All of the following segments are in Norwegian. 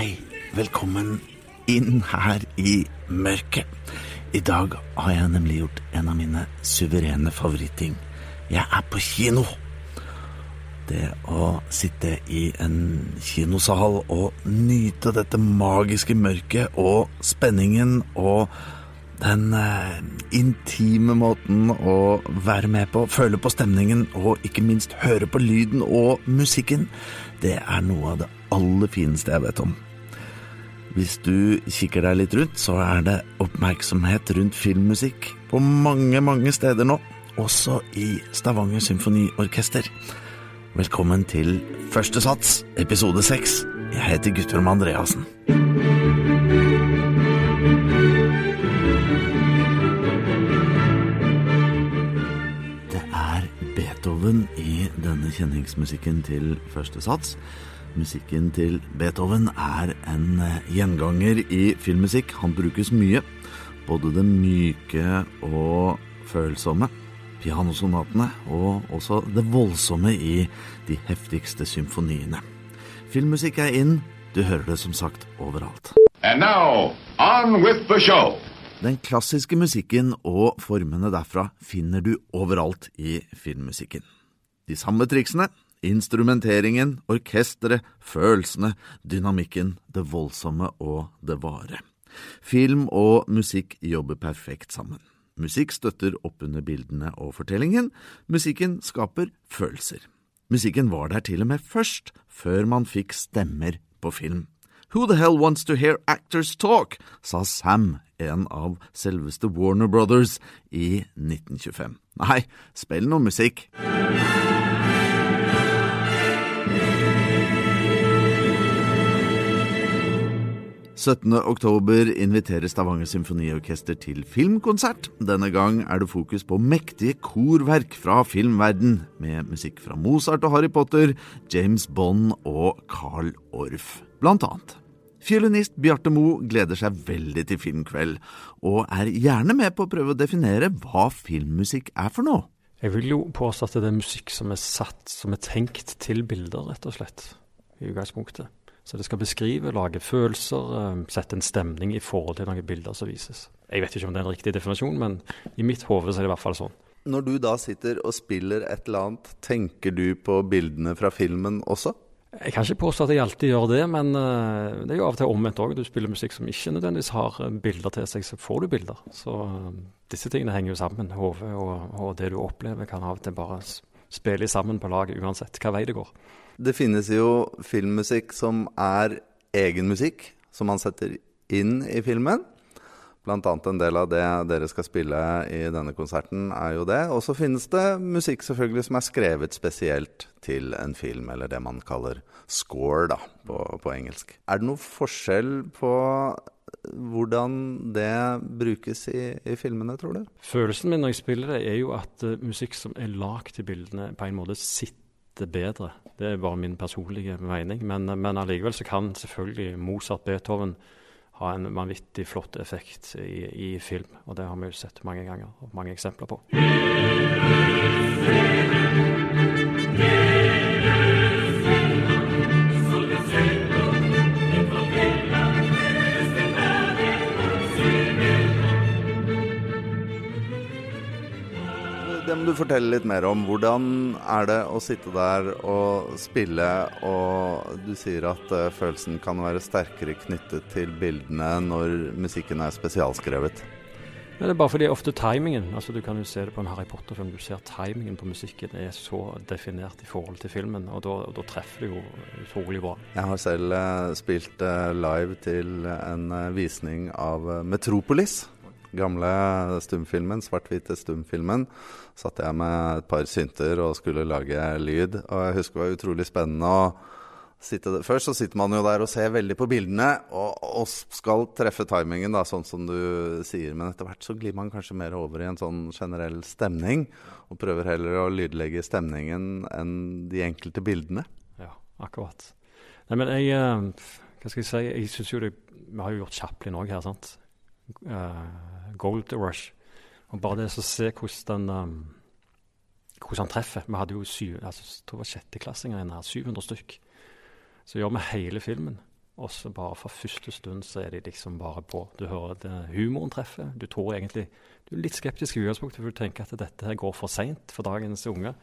Hei, velkommen inn her i mørket. I dag har jeg nemlig gjort en av mine suverene favoritting. Jeg er på kino. Det å sitte i en kinosal og nyte dette magiske mørket og spenningen og den eh, intime måten å være med på, føle på stemningen og ikke minst høre på lyden og musikken, det er noe av det aller fineste jeg vet om. Hvis du kikker deg litt rundt, så er det oppmerksomhet rundt filmmusikk på mange, mange steder nå, også i Stavanger Symfoniorkester. Velkommen til Første sats, episode seks. Jeg heter Guttorm Andreassen. Kjenningsmusikken til første sats. Musikken til Beethoven er en eh, gjenganger i filmmusikk. Han brukes mye. Både det myke og følsomme, pianosonatene, og også det voldsomme i de heftigste symfoniene. Filmmusikk er inn. Du hører det som sagt overalt. And now, on with the show. Den klassiske musikken og formene derfra finner du overalt i filmmusikken. De samme triksene, instrumenteringen, orkesteret, følelsene, dynamikken, det voldsomme og det vare. Film og musikk jobber perfekt sammen. Musikk støtter opp under bildene og fortellingen, musikken skaper følelser. Musikken var der til og med først, før man fikk stemmer på film. Who the hell wants to hear actors talk? sa Sam, en av selveste Warner Brothers, i 1925. Nei, spill noe musikk. 17. oktober inviterer Stavanger Symfoniorkester til filmkonsert. Denne gang er det fokus på mektige korverk fra filmverden, med musikk fra Mozart og Harry Potter, James Bond og Carl Orff, blant annet. Fiolinist Bjarte Moe gleder seg veldig til filmkveld, og er gjerne med på å prøve å definere hva filmmusikk er for noe. Jeg vil jo påstå at det er musikk som er satt, som er tenkt til bilder, rett og slett, i utgangspunktet. Så det skal beskrive, lage følelser, eh, sette en stemning i forhold til noen bilder som vises. Jeg vet ikke om det er en riktig definasjon, men i mitt hode er det i hvert fall sånn. Når du da sitter og spiller et eller annet, tenker du på bildene fra filmen også? Jeg kan ikke påstå at jeg alltid gjør det, men uh, det er jo av og til omvendt òg. Du spiller musikk som ikke nødvendigvis har eh, bilder til seg, så får du bilder. Så disse tingene henger jo sammen. Hodet og, og, det du opplever, kan av og til bare spille sammen på laget uansett hva vei det går. Det finnes jo filmmusikk som er egen musikk, som man setter inn i filmen. Blant annet en del av det dere skal spille i denne konserten, er jo det. Og så finnes det musikk selvfølgelig som er skrevet spesielt til en film, eller det man kaller score da, på, på engelsk. Er det noen forskjell på hvordan det brukes i, i, filmene, tror du? Følelsen min når jeg spiller det, er jo at uh, musikk som er lagd til bildene, på en måte sitter bedre. Det er bare min personlige mening. Men, men allikevel så kan selvfølgelig Mozart, Beethoven ha en vanvittig flott effekt i, i, film. Og det har vi jo sett mange ganger og mange eksempler på. Det må du fortelle litt mer om. Hvordan er det å sitte der og spille, og du sier at uh, følelsen kan være sterkere knyttet til bildene når musikken er spesialskrevet? Ja, det er bare fordi ofte timingen altså Du kan jo se det på en Harry Potter-film. Du ser timingen på musikken er så definert i forhold til filmen, og da, og da treffer det jo utrolig bra. Jeg har selv uh, spilt uh, live til en visning av Metropolis gamle stumfilmen, svart-hvite stumfilmen, satt jeg med et par synter og skulle lage lyd. Og jeg husker det var utrolig spennende å sitte der. Først så sitter man jo der og ser veldig på bildene og, og skal treffe timingen, da, sånn som du sier. Men etter hvert så glir man kanskje mer over i en sånn generell stemning. Og prøver heller å lydlegge stemningen enn de enkelte bildene. Ja, akkurat. Nei, men jeg eh, Hva skal jeg si? Jeg syns jo det Vi har jo gjort Chaplin òg her, sant. Uh, Gold Rush. Og bare det å se hvordan, um, hvordan han treffer Vi hadde jo syv, altså, jeg tror det var sjetteklassinger inne her, 700 stykk. Så gjør vi hele filmen. Og så bare fra første stund så er de liksom bare på. Du hører at humoren treffer. Du tror egentlig Du er litt skeptisk i utgangspunktet, for du tenker at dette her går for seint for dagens unge.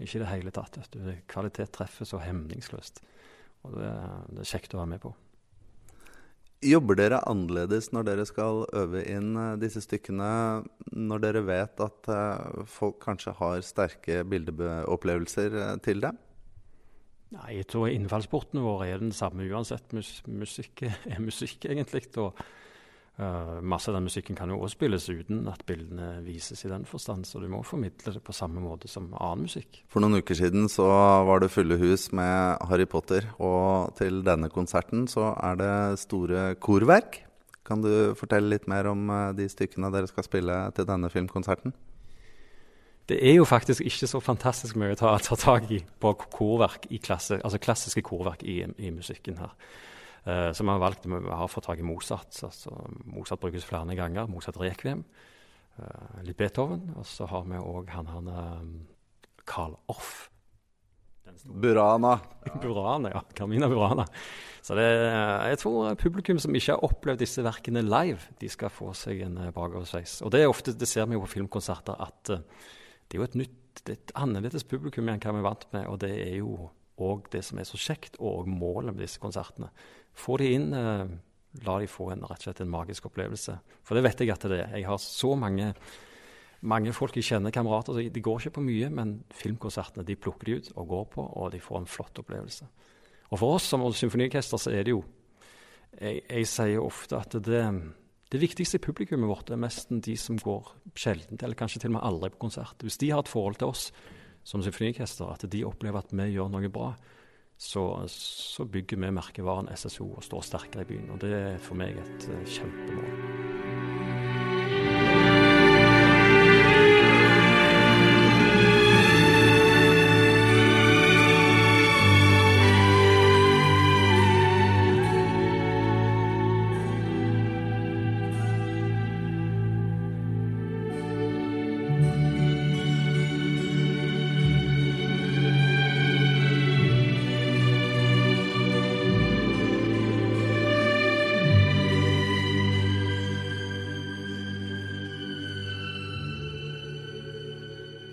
Ikke i det hele tatt. Du, kvalitet treffer så hemningsløst. Og det, det er kjekt å være med på. Jobber dere annerledes når dere skal øve inn eh, disse stykkene, når dere vet at uh, folk kanskje har sterke bildeopplevelser uh, til det? Nei, jeg tror innfallsportene våre er den samme uansett. Musikk er musikk, egentlig. Og Uh, masse av den musikken kan jo også spilles uten at bildene vises i den forstand, så du må formidle det på samme måte som annen musikk. For noen uker siden så var det fulle hus med Harry Potter, og til denne konserten så er det store korverk. Kan du fortelle litt mer om uh, de stykkene dere skal spille til denne filmkonserten? Det er jo faktisk ikke så fantastisk mye å ta, ta tak i på korverk i klasse, altså klassiske korverk i, i musikken her. Uh, så vi har valgt vi har fått tak i Mozart. altså Mozart brukes flere ganger. Mozart Rekviem. Uh, litt Beethoven. Og så har vi òg han han Carl Orff. Burana. Burana, ja. Carmina Burana. Så det, jeg tror publikum som ikke har opplevd disse verkene live, de skal få seg en bakoversveis. Og det er ofte, det ser vi jo på filmkonserter, at det er jo et nytt, det er et annerledes publikum enn hva vi er vant med. Og det er jo òg det som er så kjekt, og målet med disse konsertene. Få de inn, eh, la de få en, rett og slett en magisk opplevelse. For det vet jeg at det er. Jeg har så mange, mange folk jeg kjenner, kamerater. Så de går ikke på mye, men filmkonsertene de plukker de ut og går på, og de får en flott opplevelse. Og for oss som symfoniorkester så er det jo Jeg, jeg sier ofte at det, det viktigste publikummet vårt er nesten de som går sjelden, eller kanskje til og med aldri på konsert. Hvis de har et forhold til oss som symfoniorkester, at de opplever at vi gjør noe bra, så, så bygger vi merkevaren SSO og står sterkere i byen. Og det er for meg et uh, kjempemål.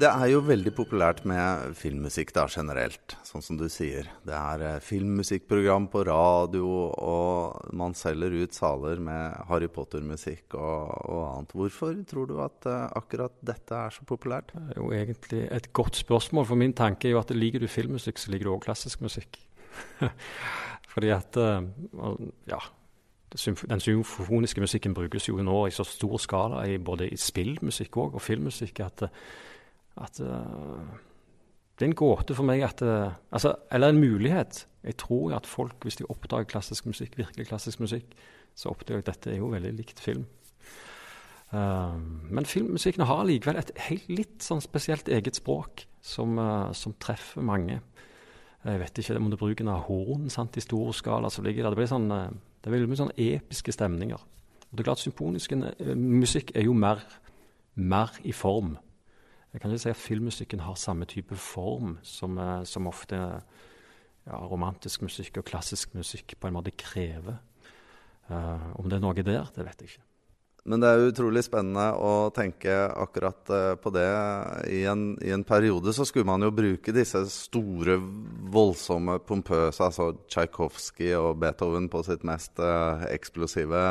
Det er jo veldig populært med filmmusikk da, generelt, sånn som du sier. Det er eh, filmmusikkprogram på radio, og man selger ut saler med Harry Potter-musikk og, og, annet. Hvorfor tror du at uh, akkurat dette er så populært? Det er jo egentlig et godt spørsmål, for min tanke er jo at liker du filmmusikk, så liker du òg klassisk musikk. Fordi at uh, ja, den symfoniske musikken brukes jo nå i så stor skala i både i spillmusikk og, og filmmusikk at at uh, Det er en gåte for meg at uh, altså, Eller en mulighet. Jeg tror at folk, hvis de oppdager klassisk musikk, virkelig klassisk musikk, så oppdager jeg at dette er jo veldig likt film. Uh, men filmmusikken har likevel et helt litt sånn spesielt eget språk som, som treffer mange. Jeg vet ikke om det er bruken av horn sant, i stor skala som ligger der. Det, blir sånn, det blir mye sånn episke stemninger. Og det er klart Symfonisk musikk er jo mer, mer i form. Jeg kan ikke si at filmmusikken har samme type form som, eh, som ofte ja, romantisk musikk og klassisk musikk på en måte krever. Uh, om det er noe der, det vet jeg ikke. Men det er utrolig spennende å tenke akkurat uh, på det. I en, I en, periode så skulle man jo bruke disse store, voldsomme, pompøse, altså Tsjajkovskij og Beethoven på sitt mest eksplosive.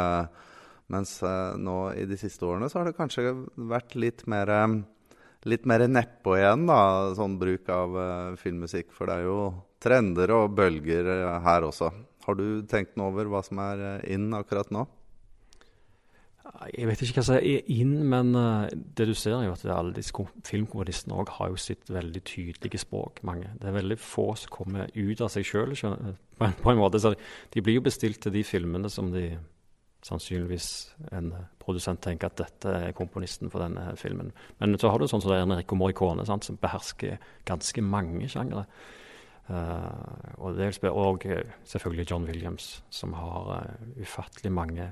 Mens nå i de siste årene så har det kanskje vært litt mer litt mer nedpå igjen, da, sånn bruk av uh, filmmusikk. For det er jo trender og bølger uh, her også. Har du tenkt noe over hva som er uh, inn akkurat nå? Jeg vet ikke hva som er inn, men det du ser, er jo at alle disse filmkomponistene òg har jo sitt veldig tydelige språk. mange. Det er veldig få som kommer ut av seg sjøl på, en måte. Så de blir jo bestilt til de filmene som de sannsynligvis en produsent tenker at dette er komponisten for denne filmen. Men så har du sånn som det er Enrico Morricone, sant, som behersker ganske mange sjangere. Uh, og, det, og selvfølgelig John Williams, som har uh, ufattelig mange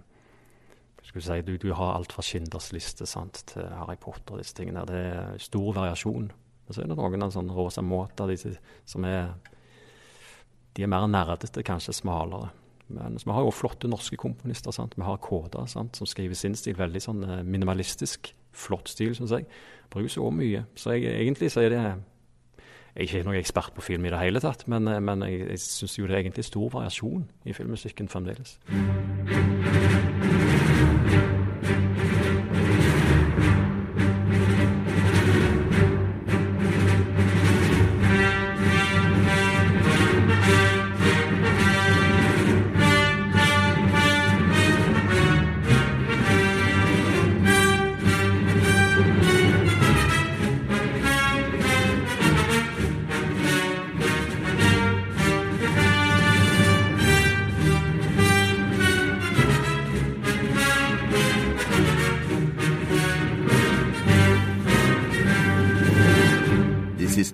skal si, du, du har alt fra Schinders liste sant, til Harry Potter og disse tingene. Det er stor variasjon. Og så er det noen av sånne Rosa Mota som er De er mer nerdete, kanskje smalere. Men vi har jo flotte norske komponister. sant? Vi har Kåda sant? som skriver sin stil. Veldig sånn eh, minimalistisk, flott stil, syns jeg. Bruker så mye. Så jeg, egentlig så er det Jeg er ikke noen ekspert på film i det hele tatt, men, eh, men jeg, jeg syns jo det er egentlig stor variasjon i filmmusikken fremdeles.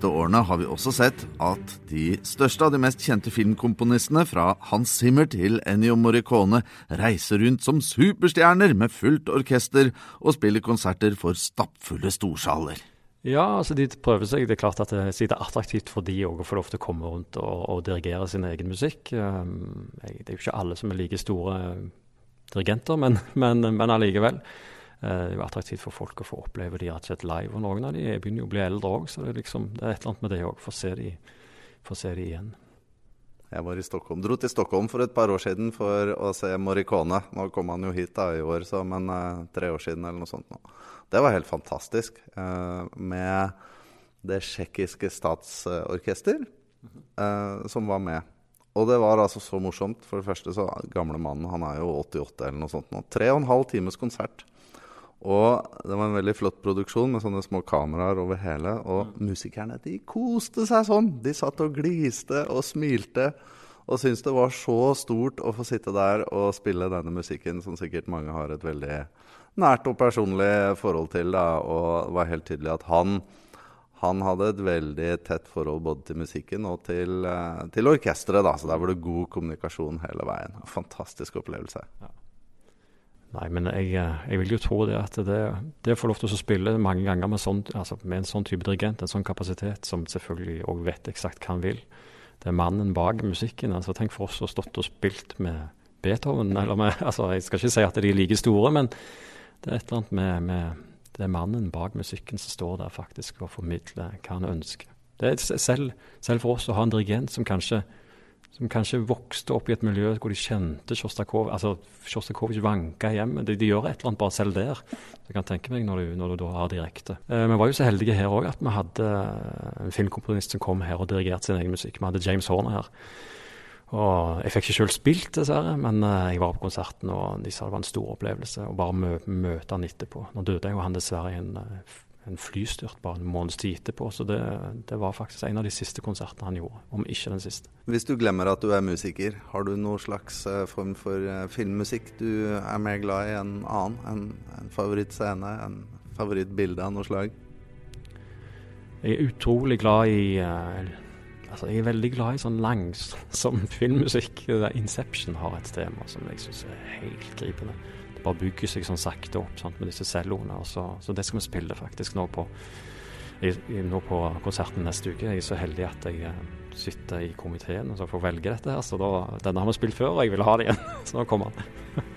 Siste årene har vi også sett at de største av de mest kjente filmkomponistene, fra Hans Zimmer til Ennio Morricone, reiser rundt som superstjerner med fullt orkester og spiller konserter for stappfulle storsaler. Ja, altså de prøver seg. Det er klart at det, det er attraktivt for de òg å få lov til å komme rundt og, og dirigere sin egen musikk. Um, det er jo ikke alle som er like store uh, dirigenter, men, men, men allikevel. Uh, det er jo attraktivt for folk å få oppleve de rett og slett live. Og noen av de begynner jo å bli eldre òg, så det er, liksom, det er et eller annet med det òg. Få se se de igjen. Jeg var i Stockholm, dro til Stockholm for et par år siden for å se Morricone. Nå kom han jo hit da i år, så, men eh, tre år siden eller noe sånt. nå. Det var helt fantastisk. Eh, med det tsjekkiske statsorkester eh, som var med. Og det var altså så morsomt. For det første så gamle mannen, han er jo 88 eller noe sånt nå. Tre og en halv times konsert. Og det var en veldig flott produksjon med sånne små kameraer over hele. Og musikerne de koste seg sånn. De satt og gliste og smilte. Og syntes det var så stort å få sitte der og spille denne musikken, som sikkert mange har et veldig nært og personlig forhold til. Da. Og det var helt tydelig at han, han hadde et veldig tett forhold både til musikken og til, eh, til orkesteret. Så der var det god kommunikasjon hele veien. Fantastisk opplevelse. Nei, men jeg, eh, jeg vil jo tro det at det, det å få lov til å spille mange ganger med, sånn, altså med en sånn type dirigent, en sånn kapasitet, som selvfølgelig òg vet eksakt hva han vil Det er mannen bak musikken. altså Tenk for oss å ha stått og spilt med Beethoven. eller med, altså Jeg skal ikke si at de er like store, men det er et eller annet med, med Det er mannen bak musikken som står der faktisk og formidler hva han ønsker. Det er selv, selv for oss å ha en dirigent som kanskje som kanskje vokste opp i et miljø hvor de kjente Sjostakovitsj altså Sjostakovitsj vanka hjemme. De, de, gjør et eller annet bare selv der. Så jeg kan tenke meg når du, når du da har direkte. Eh, vi var jo så heldige her òg at vi hadde en filmkomponist som kom her og dirigerte sin egen musikk. Vi hadde James Horner her. Og Jeg fikk ikke selv spilt, dessverre, men uh, jeg var på konserten, og de sa det var en stor opplevelse å bare mø møte han etterpå. Nå døde jo han dessverre i en uh, en flystyrt bare en måneds tid etterpå. Så det, det, var faktisk en av de siste konsertene han gjorde, om ikke den siste. Hvis du glemmer at du er musiker, har du noen slags uh, form for uh, filmmusikk du er mer glad i enn annen? En, en favorittscene, en favorittbilde av noe slag? Jeg er utrolig glad i uh, Altså, jeg er veldig glad i sånn langsom filmmusikk. 'Inception' har et tema som jeg syns er helt gripende bare bygger seg sånn sakte opp sant, med disse celloene. Så, så, det skal vi spille faktisk nå på, i, nå på konserten neste uke. Jeg er så heldig at jeg uh, sitter i komiteen og får velge dette her. Så da, denne har vi spilt før, og jeg vil ha det igjen. så nå kommer den.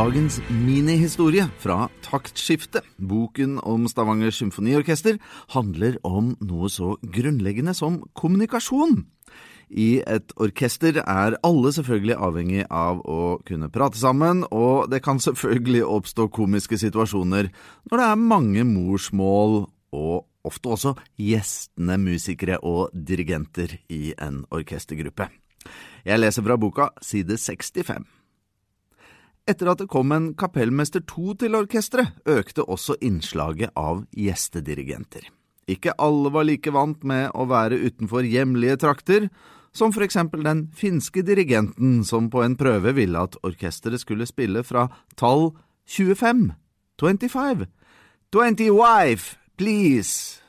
Dagens minihistorie fra Taktskiftet, boken om Stavanger symfoniorkester, handler om noe så grunnleggende som kommunikasjon. I et orkester er alle selvfølgelig avhengig av å kunne prate sammen, og det kan selvfølgelig oppstå komiske situasjoner når det er mange morsmål og ofte også gjestende musikere og dirigenter i en orkestergruppe. Jeg leser fra boka side 65. Etter at det kom en kapellmester to til orkesteret, økte også innslaget av gjestedirigenter. Ikke alle var like vant med å være utenfor hjemlige trakter, som for eksempel den finske dirigenten som på en prøve ville at orkesteret skulle spille fra tall 25, 25, 20 wife, please,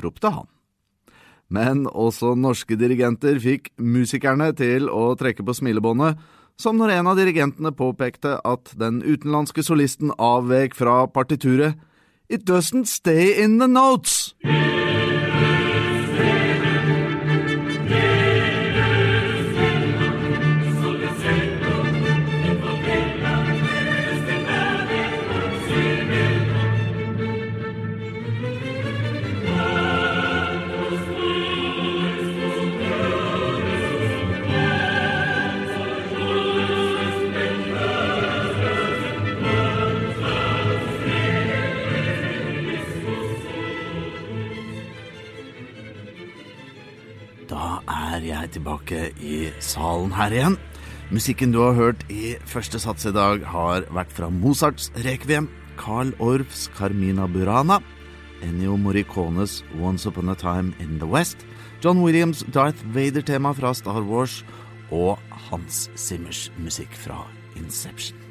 ropte han. Men også norske dirigenter fikk musikerne til å trekke på smilebåndet, som når en av dirigentene påpekte at den utenlandske solisten avvek fra partituret It doesn't stay in the notes. Tilbake i salen her igjen. Musikken du har hørt i første sats i dag, har vært fra Mozarts Rekviem, Carl Orffs Carmina Burana, Ennio Morricones Once Upon a Time in the West, John Williams' Darth Vader-tema fra Star Wars og Hans Simmers musikk fra Inception.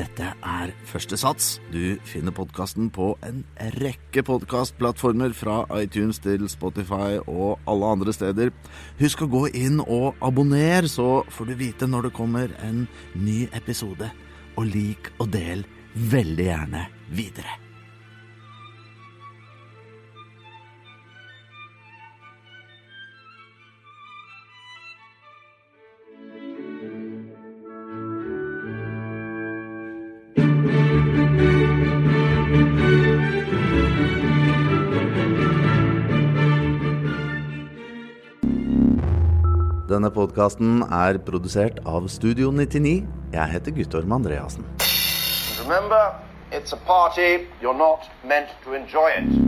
Dette er første sats. Du finner podkasten på en rekke podkastplattformer fra iTunes til Spotify og alle andre steder. Husk å gå inn og abonner, så får du vite når det kommer en ny episode. Og lik og del veldig gjerne videre. Denne podkasten er produsert av Studio 99. Jeg heter Guttorm Andreassen. Remember, it's a party. You're not meant to enjoy it.